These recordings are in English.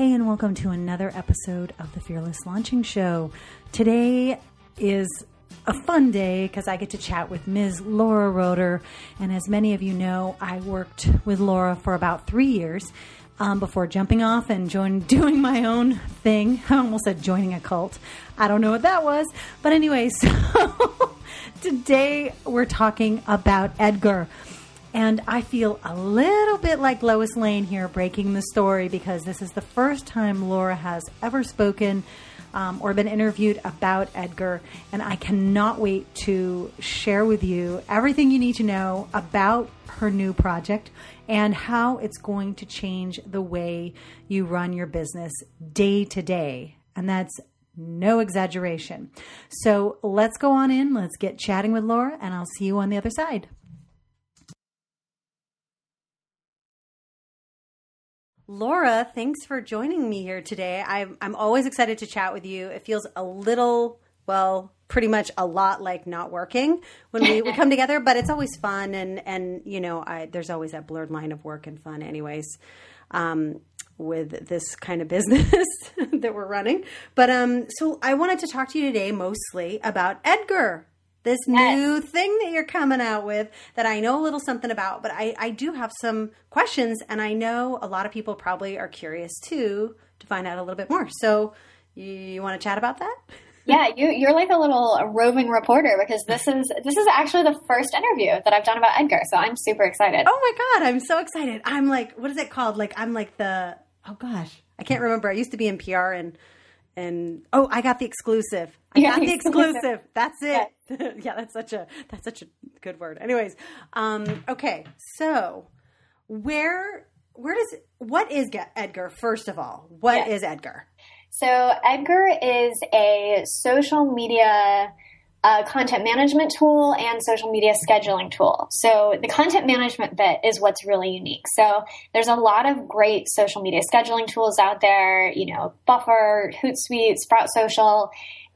Hey, and welcome to another episode of the Fearless Launching Show. Today is a fun day because I get to chat with Ms. Laura Roeder. And as many of you know, I worked with Laura for about three years um, before jumping off and join, doing my own thing. I almost said joining a cult. I don't know what that was. But anyway, so today we're talking about Edgar. And I feel a little bit like Lois Lane here breaking the story because this is the first time Laura has ever spoken um, or been interviewed about Edgar. And I cannot wait to share with you everything you need to know about her new project and how it's going to change the way you run your business day to day. And that's no exaggeration. So let's go on in, let's get chatting with Laura, and I'll see you on the other side. Laura, thanks for joining me here today. I'm, I'm always excited to chat with you. It feels a little, well, pretty much a lot like not working when we, we come together, but it's always fun. And, and you know, I, there's always that blurred line of work and fun, anyways, um, with this kind of business that we're running. But um, so I wanted to talk to you today mostly about Edgar this yes. new thing that you're coming out with that I know a little something about, but I, I do have some questions, and I know a lot of people probably are curious too to find out a little bit more. So, you, you want to chat about that? Yeah, you, you're like a little roving reporter because this is this is actually the first interview that I've done about Edgar, so I'm super excited. Oh my god, I'm so excited! I'm like, what is it called? Like, I'm like the oh gosh, I can't remember. I used to be in PR and and oh, I got the exclusive. I got the exclusive. That's it. Yeah. that's such a that's such a good word. Anyways, um, okay, so where where does what is Edgar? First of all, what yes. is Edgar? So Edgar is a social media a content management tool and social media scheduling tool. So the content management bit is what's really unique. So there's a lot of great social media scheduling tools out there, you know, Buffer, Hootsuite, Sprout Social,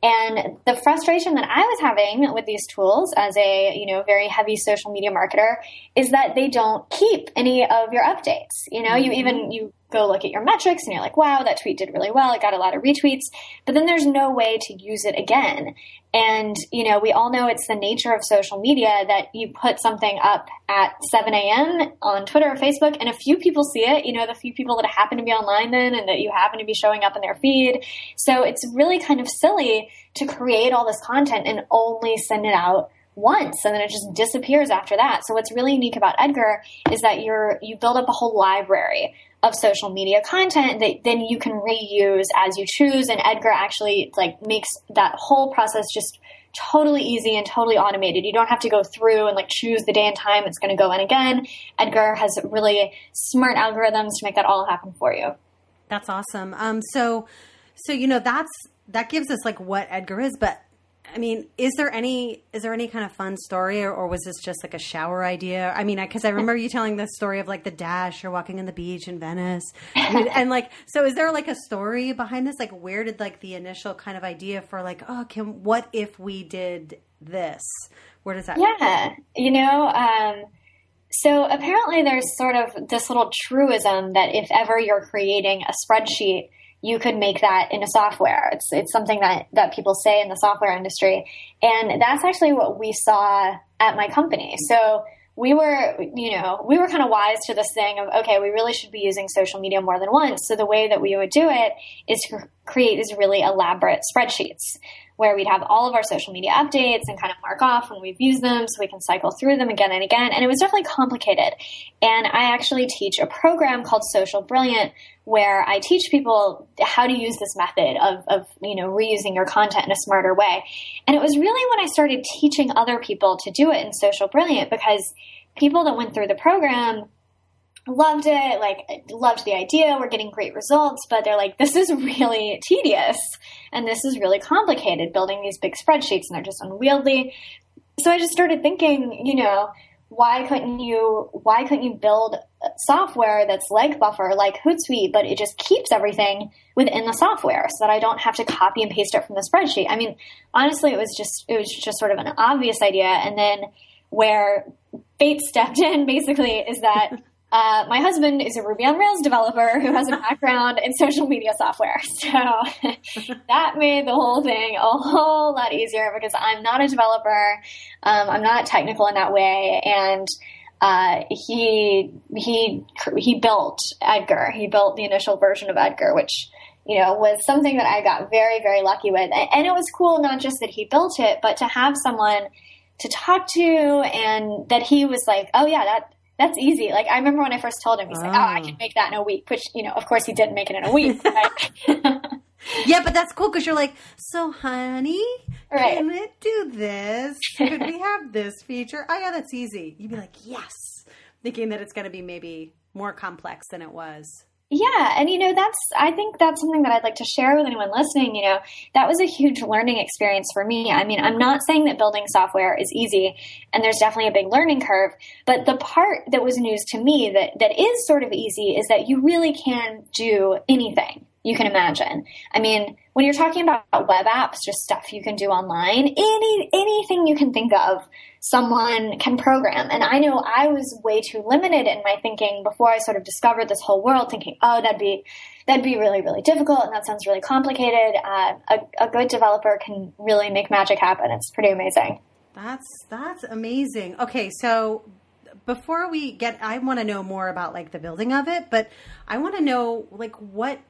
and the frustration that I was having with these tools as a, you know, very heavy social media marketer is that they don't keep any of your updates. You know, mm-hmm. you even you go look at your metrics and you're like, wow, that tweet did really well. It got a lot of retweets, but then there's no way to use it again. And, you know, we all know it's the nature of social media that you put something up at 7 a.m. on Twitter or Facebook, and a few people see it, you know, the few people that happen to be online then and that you happen to be showing up in their feed. So it's really kind of silly to create all this content and only send it out once and then it just disappears after that. So what's really unique about Edgar is that you're you build up a whole library of social media content that then you can reuse as you choose. And Edgar actually like makes that whole process just totally easy and totally automated. You don't have to go through and like choose the day and time it's going to go in again. Edgar has really smart algorithms to make that all happen for you. That's awesome. Um, so, so you know that's that gives us like what Edgar is, but I mean, is there any is there any kind of fun story, or, or was this just like a shower idea? I mean, because I, I, remember you telling the story of like the dash or walking on the beach in Venice, and, and, like, so is there like a story behind this? Like, where did like the initial kind of idea for like, oh, can what if we did this? Where does that? Yeah, you know. Um, so apparently, there's sort of this little truism that if ever you're creating a spreadsheet you could make that in a software. It's it's something that that people say in the software industry, and that's actually what we saw at my company. So we were, you know, we were kind of wise to this thing of okay, we really should be using social media more than once. So the way that we would do it is to create these really elaborate spreadsheets where we'd have all of our social media updates and kind of mark off when we've used them so we can cycle through them again and again. And it was definitely complicated. And I actually teach a program called Social Brilliant where I teach people how to use this method of, of, you know, reusing your content in a smarter way. And it was really when I started teaching other people to do it in Social Brilliant because people that went through the program loved it, like loved the idea, we're getting great results, but they're like, this is really tedious and this is really complicated building these big spreadsheets and they're just unwieldy. So I just started thinking, you know, why couldn't you why couldn't you build software that's like Buffer, like Hootsuite, but it just keeps everything within the software so that I don't have to copy and paste it from the spreadsheet. I mean, honestly, it was just it was just sort of an obvious idea, and then where fate stepped in basically is that uh, my husband is a Ruby on Rails developer who has a background in social media software. So that made the whole thing a whole lot easier because I'm not a developer. Um, I'm not technical in that way. And uh, he he he built Edgar. He built the initial version of Edgar, which you know was something that I got very very lucky with. And it was cool not just that he built it, but to have someone to talk to, and that he was like, oh yeah, that that's easy. Like I remember when I first told him, he's oh. like, "Oh, I can oh. make that in a week." Which you know, of course, he didn't make it in a week. yeah, but that's cool because you're like, "So, honey, right. can it do this? Could we have this feature?" Oh, yeah, that's easy. You'd be like, "Yes," thinking that it's going to be maybe more complex than it was. Yeah, and you know that's I think that's something that I'd like to share with anyone listening, you know. That was a huge learning experience for me. I mean, I'm not saying that building software is easy and there's definitely a big learning curve, but the part that was news to me that that is sort of easy is that you really can do anything you can imagine. I mean, when you're talking about web apps, just stuff you can do online, any anything you can think of, someone can program. And I know I was way too limited in my thinking before I sort of discovered this whole world, thinking, oh, that'd be that'd be really really difficult, and that sounds really complicated. Uh, a, a good developer can really make magic happen. It's pretty amazing. That's that's amazing. Okay, so before we get I want to know more about like the building of it, but I want to know like what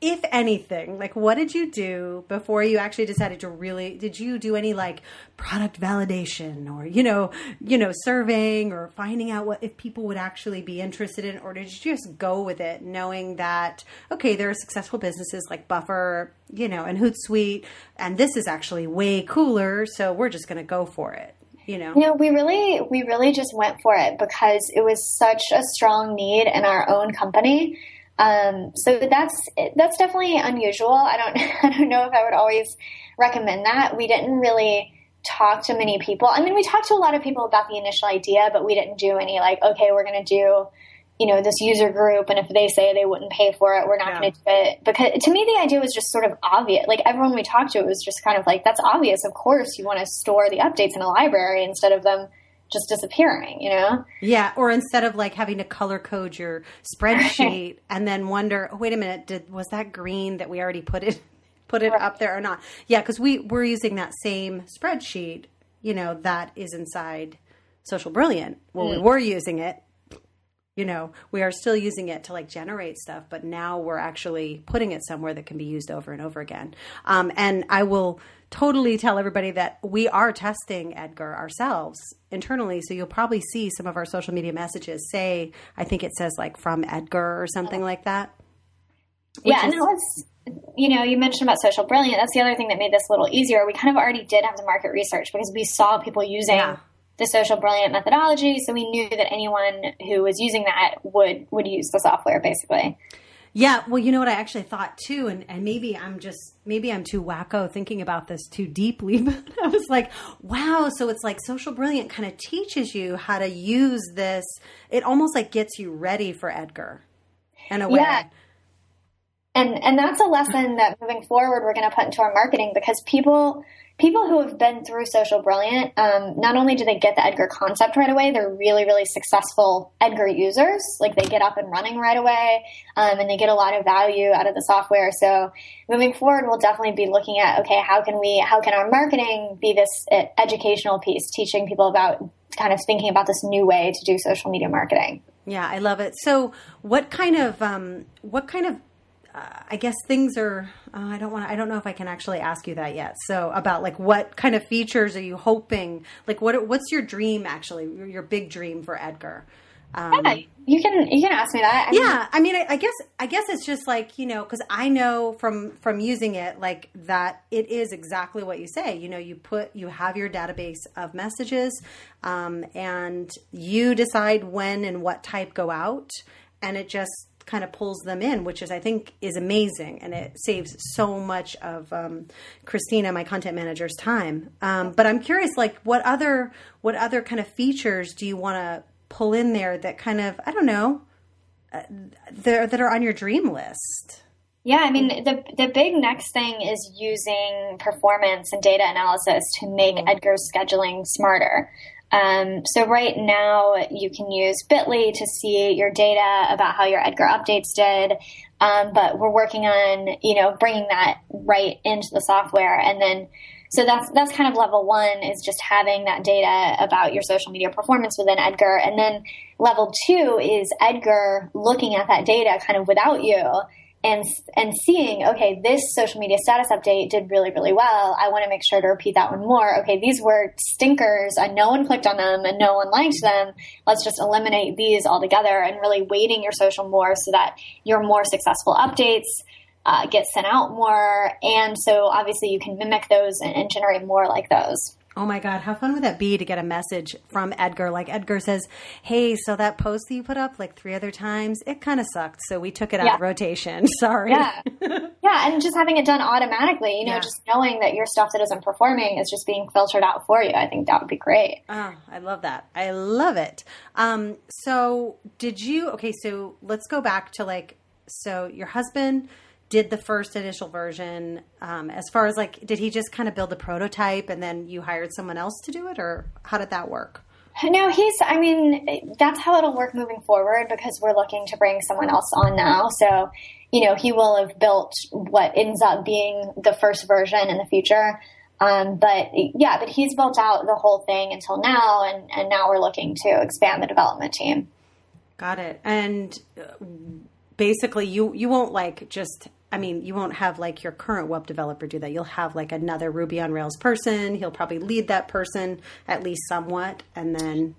if anything, like what did you do before you actually decided to really did you do any like product validation or you know, you know, surveying or finding out what if people would actually be interested in or did you just go with it knowing that okay, there are successful businesses like Buffer, you know, and Hootsuite and this is actually way cooler, so we're just going to go for it you know? You know we really we really just went for it because it was such a strong need in our own company um, so that's that's definitely unusual. I don't I don't know if I would always recommend that. We didn't really talk to many people. I mean, we talked to a lot of people about the initial idea, but we didn't do any like, okay, we're going to do you know this user group and if they say they wouldn't pay for it we're not going to do it because to me the idea was just sort of obvious like everyone we talked to it was just kind of like that's obvious of course you want to store the updates in a library instead of them just disappearing, you know? Yeah, or instead of like having to color code your spreadsheet and then wonder, oh, wait a minute, did was that green that we already put it put it right. up there or not? Yeah, because we we're using that same spreadsheet, you know, that is inside Social Brilliant. Well, mm. we were using it. You know, we are still using it to like generate stuff, but now we're actually putting it somewhere that can be used over and over again. Um, and I will totally tell everybody that we are testing Edgar ourselves internally. So you'll probably see some of our social media messages say, I think it says like from Edgar or something like that. Yeah, and was, you know, you mentioned about Social Brilliant. That's the other thing that made this a little easier. We kind of already did have the market research because we saw people using yeah. the Social Brilliant methodology, so we knew that anyone who was using that would would use the software basically. Yeah, well, you know what I actually thought too, and, and maybe I'm just maybe I'm too wacko thinking about this too deeply, but I was like, wow, so it's like Social Brilliant kind of teaches you how to use this. It almost like gets you ready for Edgar in a way. Yeah. And and that's a lesson that moving forward we're going to put into our marketing because people people who have been through Social Brilliant, um, not only do they get the Edgar concept right away, they're really, really successful Edgar users. Like they get up and running right away, um, and they get a lot of value out of the software. So moving forward, we'll definitely be looking at okay, how can we, how can our marketing be this uh, educational piece, teaching people about kind of thinking about this new way to do social media marketing. Yeah, I love it. So, what kind of um, what kind of uh, I guess things are. Uh, I don't want. I don't know if I can actually ask you that yet. So about like what kind of features are you hoping? Like what? What's your dream actually? Your big dream for Edgar? Um, yeah, you can you can ask me that. I mean, yeah, I mean, I, I, guess I guess it's just like you know because I know from from using it like that it is exactly what you say. You know, you put you have your database of messages, um, and you decide when and what type go out, and it just kind of pulls them in, which is I think is amazing, and it saves so much of um, Christina, my content manager's time. Um, but I'm curious, like what other what other kind of features do you want to pull in there that kind of I don't know uh, that that are on your dream list? Yeah, I mean the the big next thing is using performance and data analysis to make. Edgar's scheduling smarter. Um, so right now you can use Bitly to see your data about how your Edgar updates did. Um, but we're working on, you know, bringing that right into the software. And then, so that's, that's kind of level one is just having that data about your social media performance within Edgar. And then level two is Edgar looking at that data kind of without you and and seeing okay this social media status update did really really well. I want to make sure to repeat that one more. Okay these were stinkers and no one clicked on them and no one liked them. Let's just eliminate these altogether and really weighting your social more so that your more successful updates uh, get sent out more. And so obviously you can mimic those and, and generate more like those Oh my God, how fun would that be to get a message from Edgar? Like Edgar says, Hey, so that post that you put up like three other times, it kind of sucked. So we took it out yeah. of rotation. Sorry. Yeah. yeah. And just having it done automatically, you know, yeah. just knowing that your stuff that isn't performing is just being filtered out for you. I think that would be great. Oh, I love that. I love it. Um, so did you, okay, so let's go back to like, so your husband, did the first initial version um, as far as like did he just kind of build a prototype and then you hired someone else to do it or how did that work? No he's i mean that's how it'll work moving forward because we're looking to bring someone else on now. So you know he will have built what ends up being the first version in the future. Um, but yeah but he's built out the whole thing until now and, and now we're looking to expand the development team. Got it. And uh, basically you you won't like just I mean, you won't have like your current web developer do that. You'll have like another Ruby on Rails person. He'll probably lead that person at least somewhat, and then.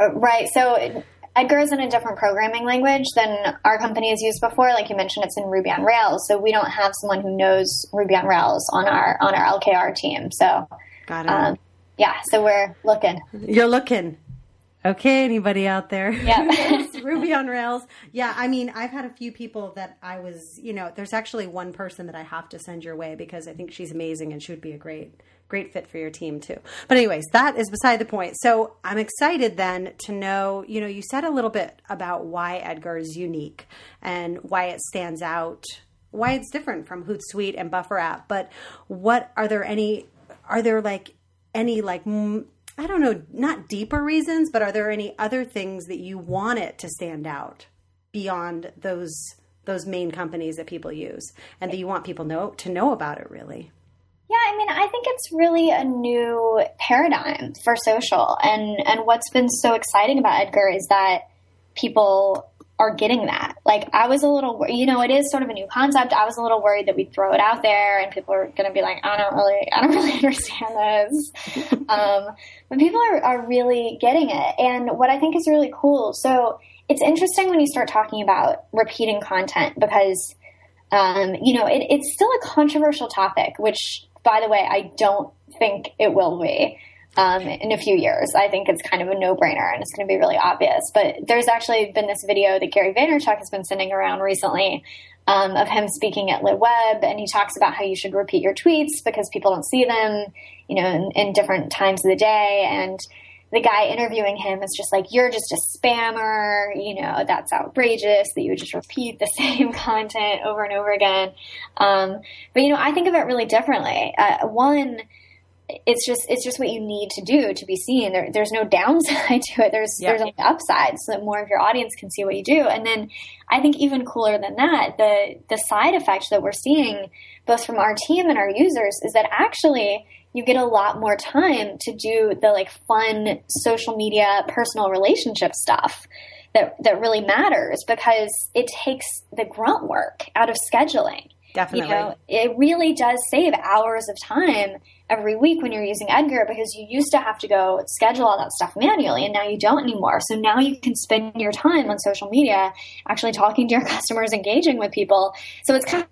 Uh, right. So Edgar is in a different programming language than our company has used before. Like you mentioned, it's in Ruby on Rails, so we don't have someone who knows Ruby on Rails on our on our LKR team. So, got it. Um, yeah, so we're looking. You're looking. Okay, anybody out there? Yeah. Ruby on Rails. Yeah, I mean, I've had a few people that I was, you know, there's actually one person that I have to send your way because I think she's amazing and she would be a great great fit for your team too. But anyways, that is beside the point. So, I'm excited then to know, you know, you said a little bit about why Edgar is unique and why it stands out, why it's different from Hootsuite and Buffer app, but what are there any are there like any like I don't know, not deeper reasons, but are there any other things that you want it to stand out beyond those those main companies that people use and that you want people know to know about it really? Yeah, I mean, I think it's really a new paradigm for social. And and what's been so exciting about Edgar is that people are getting that. Like I was a little, you know, it is sort of a new concept. I was a little worried that we'd throw it out there and people are going to be like, I don't really, I don't really understand this. um, but people are, are really getting it. And what I think is really cool. So it's interesting when you start talking about repeating content because, um, you know, it, it's still a controversial topic, which by the way, I don't think it will be um, in a few years. I think it's kind of a no brainer and it's going to be really obvious. But there's actually been this video that Gary Vaynerchuk has been sending around recently um, of him speaking at LeWeb, and he talks about how you should repeat your tweets because people don't see them, you know, in, in different times of the day. And the guy interviewing him is just like, "You're just a spammer," you know, that's outrageous that you would just repeat the same content over and over again. Um, but you know, I think of it really differently. Uh, one it's just it's just what you need to do to be seen. There, there's no downside to it. There's yeah. there's only upside, so that more of your audience can see what you do. And then I think even cooler than that, the the side effect that we're seeing both from our team and our users is that actually you get a lot more time to do the like fun social media personal relationship stuff that that really matters because it takes the grunt work out of scheduling. Definitely. You know, it really does save hours of time every week when you're using Edgar because you used to have to go schedule all that stuff manually and now you don't anymore. So now you can spend your time on social media actually talking to your customers, engaging with people. So it's kind of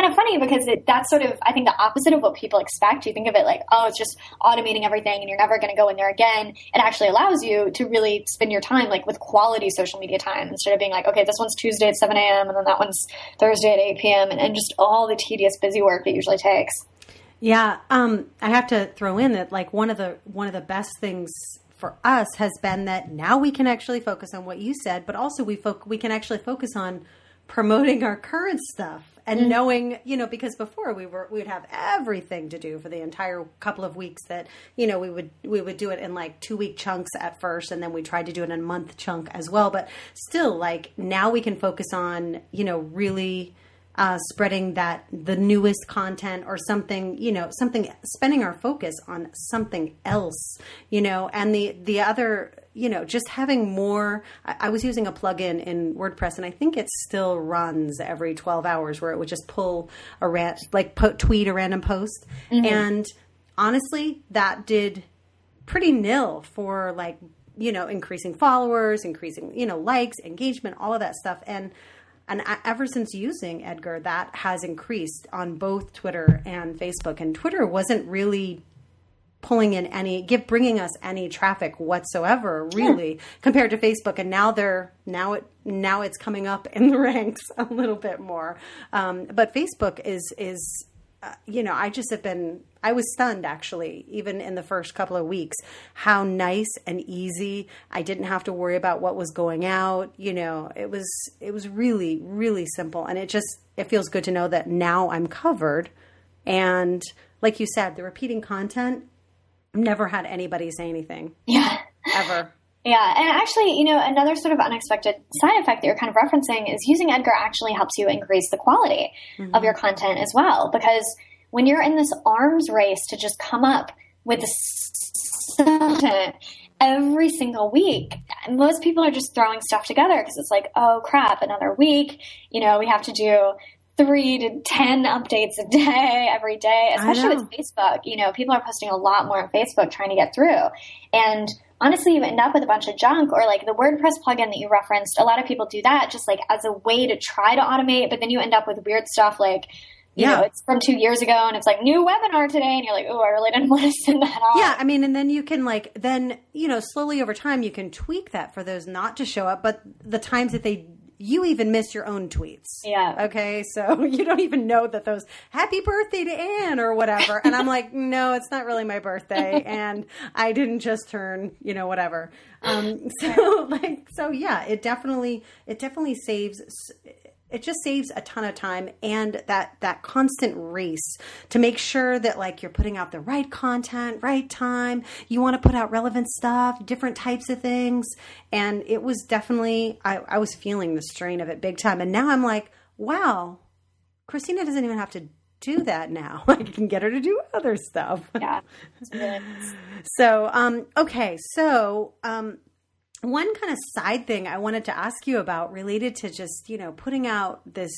kind of funny because it, that's sort of I think the opposite of what people expect. You think of it like, oh, it's just automating everything and you're never going to go in there again. It actually allows you to really spend your time like with quality social media time instead of being like, okay, this one's Tuesday at 7 a.m. and then that one's Thursday at 8 p.m. and, and just all the tedious busy work that usually takes. Yeah, um, I have to throw in that like one of the one of the best things for us has been that now we can actually focus on what you said, but also we fo- we can actually focus on promoting our current stuff and mm-hmm. knowing, you know, because before we were we'd have everything to do for the entire couple of weeks that, you know, we would we would do it in like 2 week chunks at first and then we tried to do it in a month chunk as well, but still like now we can focus on, you know, really uh, spreading that the newest content or something you know something spending our focus on something else you know and the the other you know just having more I, I, was using a plugin in wordpress and i think it still runs every 12 hours where it would just pull a ran like po- tweet a random post mm-hmm. and honestly that did pretty nil for like you know increasing followers increasing you know likes engagement all of that stuff and and ever since using Edgar, that has increased on both Twitter and Facebook. And Twitter wasn't really pulling in any give bringing us any traffic whatsoever really yeah. compared to facebook and now they're now it now it's coming up in the ranks a little bit more um, but facebook is is uh, you know, I just have been, I was stunned actually, even in the first couple of weeks, how nice and easy. I didn't have to worry about what was going out. You know, it was, it was really, really simple. And it just, it feels good to know that now I'm covered. And like you said, the repeating content, never had anybody say anything. Yeah. Ever. Yeah, and actually, you know, another sort of unexpected side effect that you're kind of referencing is using Edgar actually helps you increase the quality mm-hmm. of your content as well. Because when you're in this arms race to just come up with content every single week, most people are just throwing stuff together because it's like, oh crap, another week. You know, we have to do three to 10 updates a day every day, especially with Facebook. You know, people are posting a lot more on Facebook trying to get through. And honestly you end up with a bunch of junk or like the WordPress plugin that you referenced. A lot of people do that just like as a way to try to automate, but then you end up with weird stuff like you yeah. know, it's from two years ago and it's like new webinar today and you're like, oh, I really didn't want to send that off. Yeah, I mean, and then you can like then, you know, slowly over time you can tweak that for those not to show up, but the times that they you even miss your own tweets. Yeah. Okay. So you don't even know that those happy birthday to Anne or whatever. And I'm like, no, it's not really my birthday. And I didn't just turn, you know, whatever. Um, so like, so yeah, it definitely, it definitely saves it just saves a ton of time and that that constant race to make sure that like you're putting out the right content right time. You want to put out relevant stuff different types of things. And it was definitely I, I was feeling the strain of it big time. And now i'm like wow christina doesn't even have to do that now. I can get her to do other stuff. Yeah. Really nice. so um okay so um one kind of side thing I wanted to ask you about related to just, you know, putting out this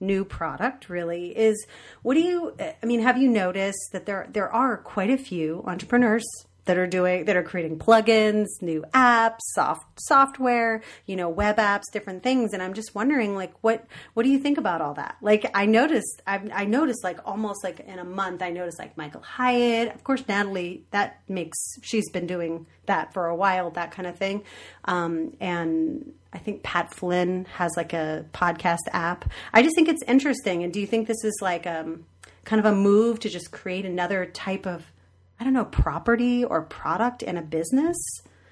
new product really is what do you I mean, have you noticed that there there are quite a few entrepreneurs that are doing that are creating plugins, new apps, soft software, you know, web apps, different things. And I'm just wondering, like, what what do you think about all that? Like, I noticed, I've, I noticed, like, almost like in a month, I noticed like Michael Hyatt, of course, Natalie. That makes she's been doing that for a while, that kind of thing. Um, and I think Pat Flynn has like a podcast app. I just think it's interesting. And do you think this is like um, kind of a move to just create another type of I don't know, property or product in a business?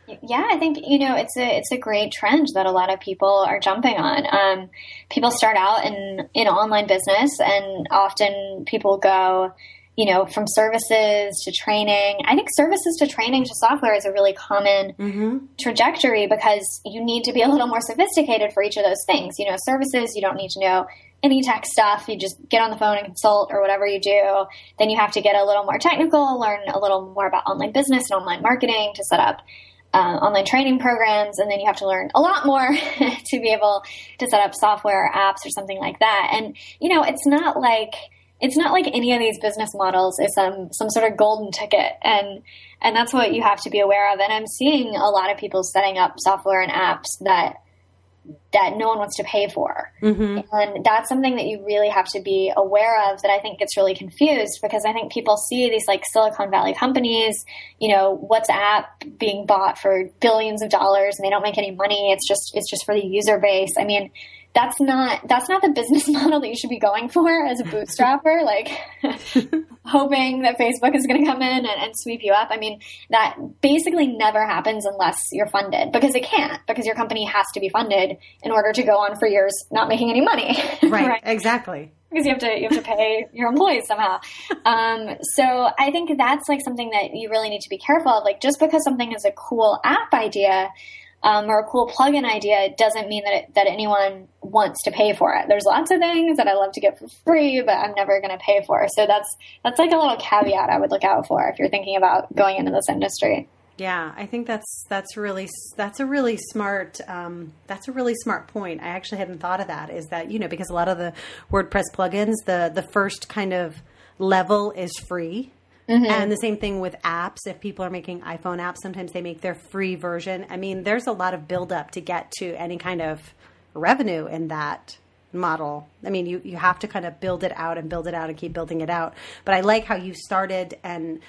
Yeah, I think you know it's a it's a great trend that a lot of people are jumping on. Um, people start out in in online business, and often people go, you know, from services to training. I think services to training to software is a really common mm-hmm. trajectory because you need to be a little more sophisticated for each of those things. You know, services you don't need to know any tech stuff. You just get on the phone and consult or whatever you do. Then you have to get a little more technical, learn a little more about online business and online marketing to set up uh, online training programs. And then you have to learn a lot more to be able to set up software or apps or something like that. And, you know, it's not like, it's not like any of these business models is some some sort of golden ticket and and that's what you have to be aware of and i'm seeing a lot of people setting up software and apps that that no one wants to pay for. Mm-hmm. And that's something that you really have to be aware of that I think gets really confused because I think people see these like Silicon Valley companies, you know, WhatsApp being bought for billions of dollars and they don't make any money. It's just it's just for the user base. I mean, that's not that's not the business model that you should be going for as a bootstrapper like hoping that facebook is going to come in and, and, sweep you up i mean that basically never happens unless you're funded because it can't because your company has to be funded in order to go on for years not making any money right, right? exactly because you have to you have to pay your employees somehow. Um, so I think that's like something that you really need to be careful of. Like just because something is a cool app idea um, or a cool plugin idea doesn't mean that it, that anyone wants to pay for it. There's lots of things that I love to get for free, but I'm never going to pay for. So that's that's like a little caveat I would look out for if you're thinking about going into this industry. Yeah, I think that's that's really that's a really smart um, that's a really smart point. I actually hadn't thought of that. Is that you know because a lot of the WordPress plugins, the the first kind of level is free, Mm-hmm. And the same thing with apps. If people are making iPhone apps, sometimes they make their free version. I mean, there's a lot of buildup to get to any kind of revenue in that model. I mean, you, you have to kind of build it out and build it out and keep building it out. But I like how you started, and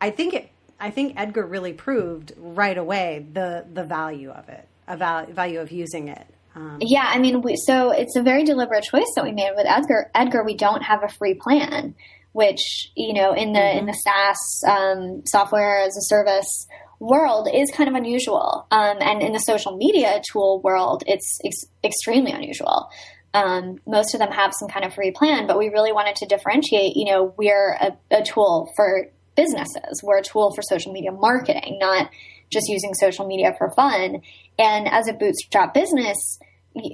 I think it. I think Edgar really proved right away the the value of it, a val- value of using it. Um, yeah, I mean, we, so it's a very deliberate choice that we made with Edgar. Edgar, we don't have a free plan which you know in the mm-hmm. in the SaaS um, software as a service world is kind of unusual, um, and in the social media tool world, it's ex- extremely unusual. Um, most of them have some kind of free plan, but we really wanted to differentiate. You know, we're a, a tool for businesses. We're a tool for social media marketing, not just using social media for fun. And as a bootstrap business,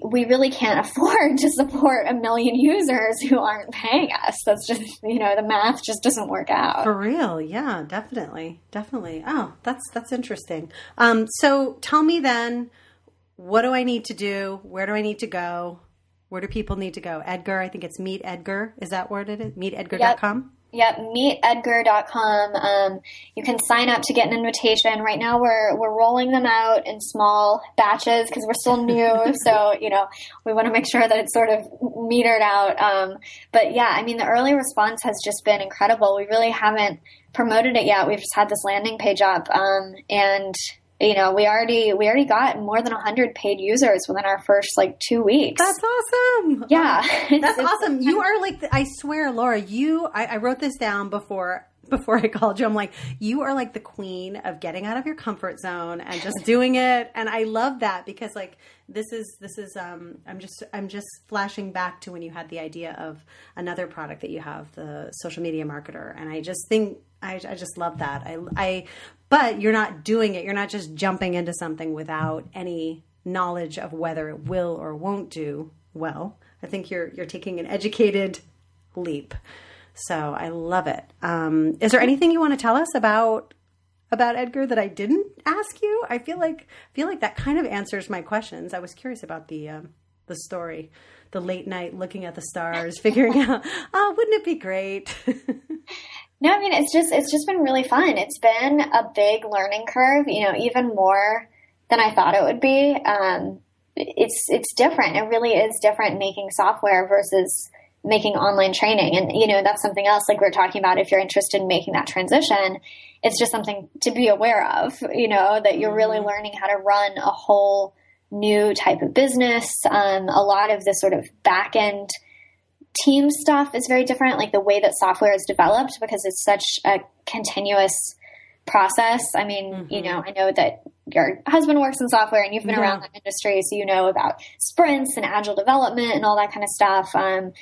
we really can't afford to support a million users who aren't paying us. That's just, you know, the math just doesn't work out. For real. Yeah, definitely. Definitely. Oh, that's, that's interesting. Um, so tell me then, what do I need to do? Where do I need to go? Where do people need to go? Edgar, I think it's Meet Edgar. Is that where it is? MeetEdgar.com? Yep. Yep, meetedgar.com. Um, you can sign up to get an invitation. Right now, we're we're rolling them out in small batches because we're still new. so you know, we want to make sure that it's sort of metered out. Um, but yeah, I mean, the early response has just been incredible. We really haven't promoted it yet. We've just had this landing page up, um, and you know we already we already got more than 100 paid users within our first like two weeks. That's awesome. Yeah. That's awesome. You are like i swear laura you I, I, wrote this down before before i called you. I'm like you are like the queen of getting out of your comfort zone and just doing it. And i love that because like this is this is um i'm just i'm just flashing back to when you had the idea of another product that you have the social media marketer. And i just think I, I just love that. I, I, but you're not doing it. You're not just jumping into something without any knowledge of whether it will or won't do well. I think you're you're taking an educated leap. So I love it. Um, is there anything you want to tell us about about Edgar that I didn't ask you? I feel like feel like that kind of answers my questions. I was curious about the um, the story, the late night looking at the stars, figuring out, oh, wouldn't it be great? No, I mean it's just it's just been really fun. It's been a big learning curve, you know, even more than I thought it would be. Um, it's it's different. It really is different making software versus making online training. And you know, that's something else like we are talking about if you're interested in making that transition, it's just something to be aware of, you know, that you're really mm-hmm. learning how to run a whole new type of business. Um, a lot of the sort of back end team stuff is very different, like the way that software is developed, because it's such a continuous process. I mean, mm-hmm. you know, I know that your husband works in software and you've been yeah. around that industry, so you know about sprints and agile development and all that kind of stuff. Um,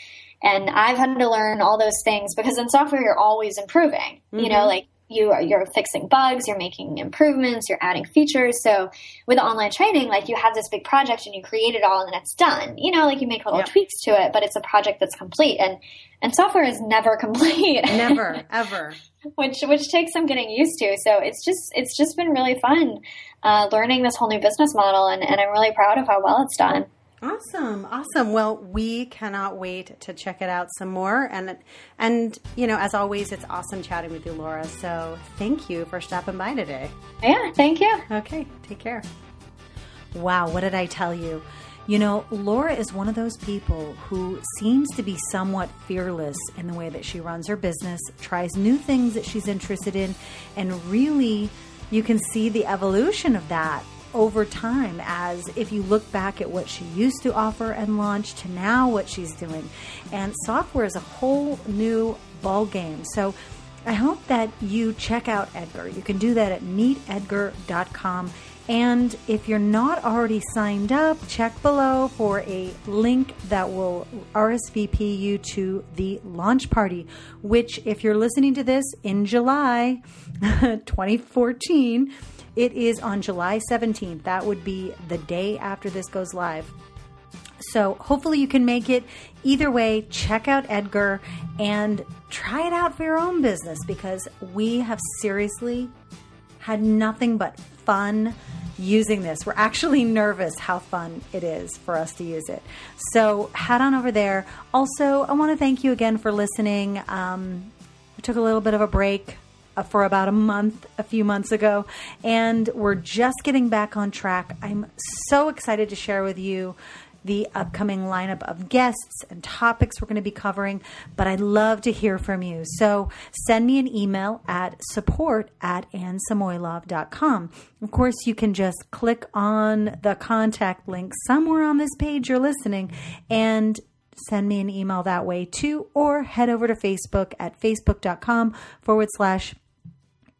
and I've had to learn all those things because in software you're always improving. Mm-hmm. You know, mm-hmm. like you are you're fixing bugs, you're making improvements, you're adding features. So with online training, like you have this big project and you create it all and it's done. You know, like you make little yep. tweaks to it, but it's a project that's complete. And and software is never complete. Never, ever. which which takes some getting used to. So it's just it's just been really fun uh, learning this whole new business model, and, and I'm really proud of how well it's done. Awesome, awesome. Well, we cannot wait to check it out some more, and and you know, as always, it's awesome chatting with you, Laura. So thank you for stopping by today. Yeah, thank you. Okay, take care. Wow, what did I tell you? You know, Laura is one of those people who seems to be somewhat fearless in the way that she runs her business, tries new things that she's interested in, and really you can see the evolution of that over time as if you look back at what she used to offer and launch to now what she's doing. And software is a whole new ball game. So I hope that you check out Edgar. You can do that at meetedgar.com. And if you're not already signed up, check below for a link that will RSVP you to the launch party, which, if you're listening to this in July 2014, it is on July 17th. That would be the day after this goes live. So hopefully you can make it. Either way, check out Edgar and try it out for your own business because we have seriously had nothing but fun using this. We're actually nervous how fun it is for us to use it. So head on over there. Also, I want to thank you again for listening. Um, we took a little bit of a break Uh, for about a month, a few months ago, and we're just getting back on track. I'm so excited to share with you the upcoming lineup of guests and topics we're going to be covering, but I'd love to hear from you. So send me an email at support at annesamoilov.com. Of course, you can just click on the contact link somewhere on this page you're listening and send me an email that way too, or head over to Facebook at facebook.com forward slash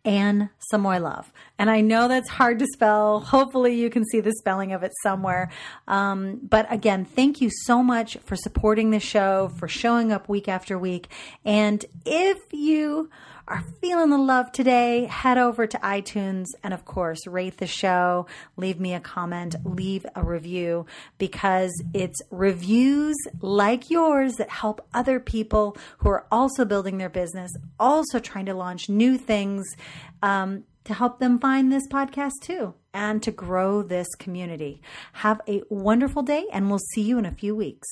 Anne Samoilov. And I know that's hard to spell. Hopefully, you can see the spelling of it somewhere. Um, but again, thank you so much for supporting the show, for showing up week after week. And if you are feeling the love today, head over to iTunes and, of course, rate the show, leave me a comment, leave a review because it's reviews like yours that help other people who are also building their business, also trying to launch new things. Um, to help them find this podcast too and to grow this community. Have a wonderful day, and we'll see you in a few weeks.